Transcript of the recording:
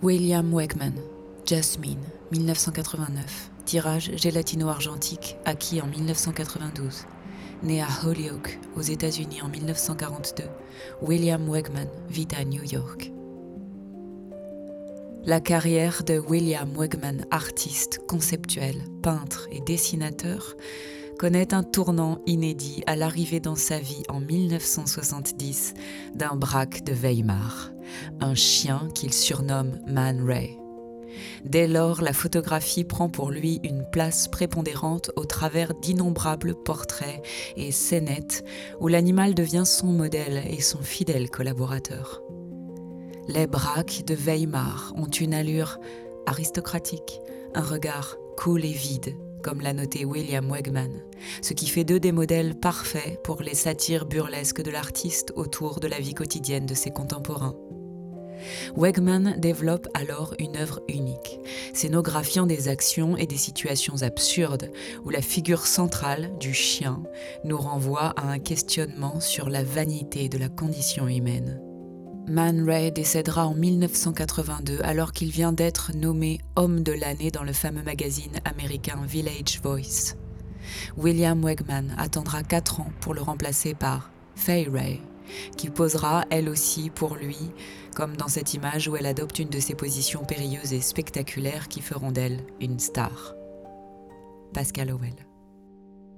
William Wegman, Jasmine, 1989. Tirage gélatino-argentique acquis en 1992. Né à Holyoke, aux États-Unis en 1942, William Wegman vit à New York. La carrière de William Wegman, artiste, conceptuel, peintre et dessinateur, connaît un tournant inédit à l'arrivée dans sa vie en 1970 d'un braque de Weimar, un chien qu'il surnomme Man Ray. Dès lors, la photographie prend pour lui une place prépondérante au travers d'innombrables portraits et scénettes où l'animal devient son modèle et son fidèle collaborateur. Les braques de Weimar ont une allure aristocratique, un regard cool et vide, comme l'a noté William Wegman, ce qui fait d'eux des modèles parfaits pour les satires burlesques de l'artiste autour de la vie quotidienne de ses contemporains. Wegman développe alors une œuvre unique, scénographiant des actions et des situations absurdes où la figure centrale du chien nous renvoie à un questionnement sur la vanité de la condition humaine. Man Ray décédera en 1982 alors qu'il vient d'être nommé homme de l'année dans le fameux magazine américain Village Voice. William Wegman attendra 4 ans pour le remplacer par Fay Ray, qui posera elle aussi pour lui, comme dans cette image où elle adopte une de ces positions périlleuses et spectaculaires qui feront d'elle une star. Pascal Howell.